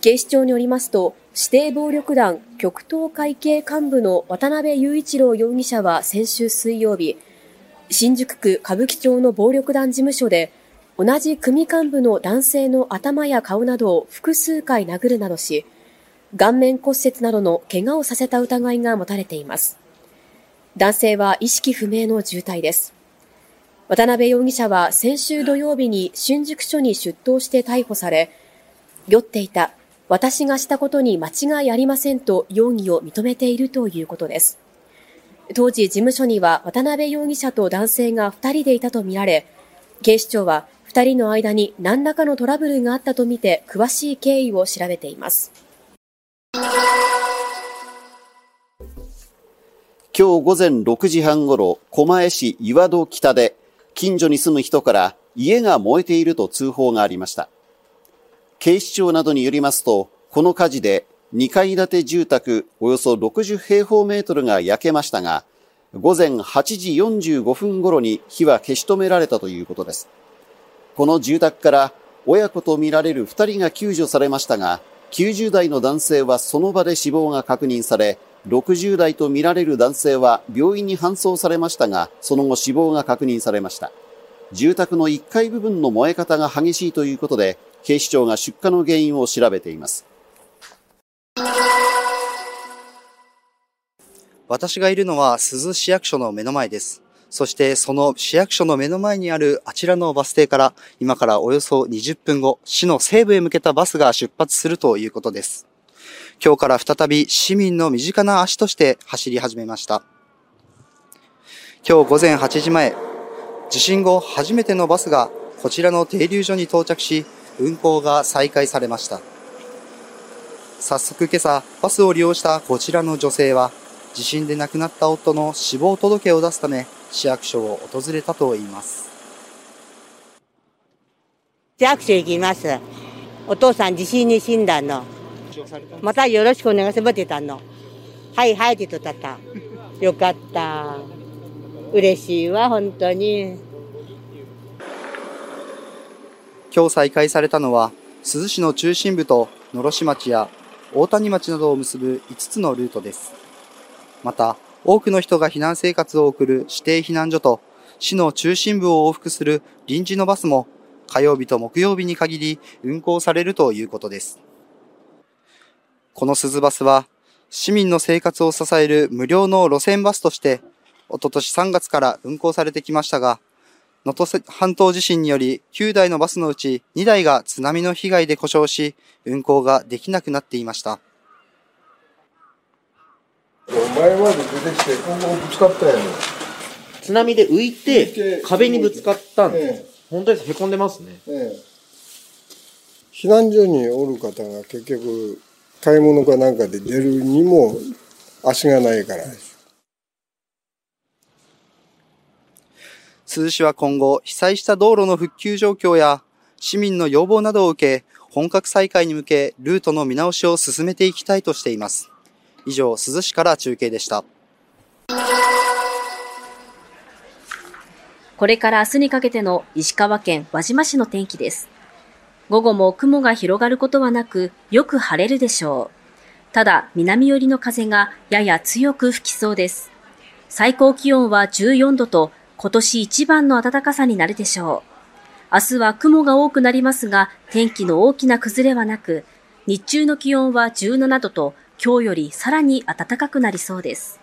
警視庁によりますと、指定暴力団極東会系幹部の渡辺雄一郎容疑者は先週水曜日、新宿区歌舞伎町の暴力団事務所で、同じ組幹部の男性の頭や顔などを複数回殴るなどし、顔面骨折などの怪我をさせた疑いが持たれています。男性は意識不明の重体です。渡辺容疑者は先週土曜日に新宿署に出頭して逮捕され、酔っていた、私がしたことに間違いありませんと容疑を認めているということです。当時、事務所には渡辺容疑者と男性が2人でいたとみられ、警視庁は2人の間に何らかのトラブルがあったとみて詳しい経緯を調べています。今日午前6時半ごろ、狛江市岩戸北で、近所に住む人から家が燃えていると通報がありました。警視庁などによりますと、この火事で2階建て住宅およそ60平方メートルが焼けましたが、午前8時45分頃に火は消し止められたということです。この住宅から親子とみられる2人が救助されましたが、90代の男性はその場で死亡が確認され、60代とみられる男性は病院に搬送されましたが、その後死亡が確認されました。住宅の1階部分の燃え方が激しいということで、警視庁が出火の原因を調べています。私がいるのは珠洲市役所の目の前です。そしてその市役所の目の前にあるあちらのバス停から今からおよそ20分後、市の西部へ向けたバスが出発するということです。今日から再び市民の身近な足として走り始めました。今日午前8時前、地震後初めてのバスがこちらの停留所に到着し、運行が再開されました。早速今朝、バスを利用したこちらの女性は、地震で亡くなった夫の死亡届を出すため、市役所を訪れたといいます。市役所行きます。お父さん地震に死んだの。またよろしくお願いしますってたの。はいはいって言った。よかった。嬉しいわ、本当に。今日再開されたのは、珠洲市の中心部と野呂市町や大谷町などを結ぶ5つのルートです。また、多くの人が避難生活を送る指定避難所と、市の中心部を往復する臨時のバスも、火曜日と木曜日に限り運行されるということです。この鈴バスは、市民の生活を支える無料の路線バスとして、おととし3月から運行されてきましたが、能登半島地震により9台のバスのうち2台が津波の被害で故障し、運行ができなくなっていました。前まで出てきて、ここぶつかったやん。津波で浮いて、壁にぶつかったんです。ええ、本当です。へこんでますね。ええ。避難所におる方が結局、買い物かなんかで出るにも足がないからです。珠洲市は今後、被災した道路の復旧状況や市民の要望などを受け、本格再開に向け、ルートの見直しを進めていきたいとしています。以上、珠洲市から中継でした。これから明日にかけての石川県輪島市の天気です。午後も雲が広がることはなく、よく晴れるでしょう。ただ、南寄りの風がやや強く吹きそうです。最高気温は14度と今年一番の暖かさになるでしょう。明日は雲が多くなりますが、天気の大きな崩れはなく、日中の気温は17度と、今日よりさらに暖かくなりそうです。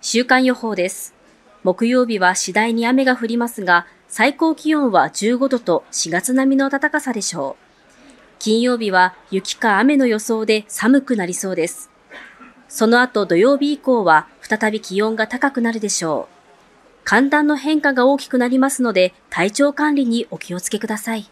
週間予報です。木曜日は次第に雨が降りますが、最高気温は15度と4月並みの暖かさでしょう。金曜日は雪か雨の予想で寒くなりそうです。その後土曜日以降は再び気温が高くなるでしょう。寒暖の変化が大きくなりますので、体調管理にお気をつけください。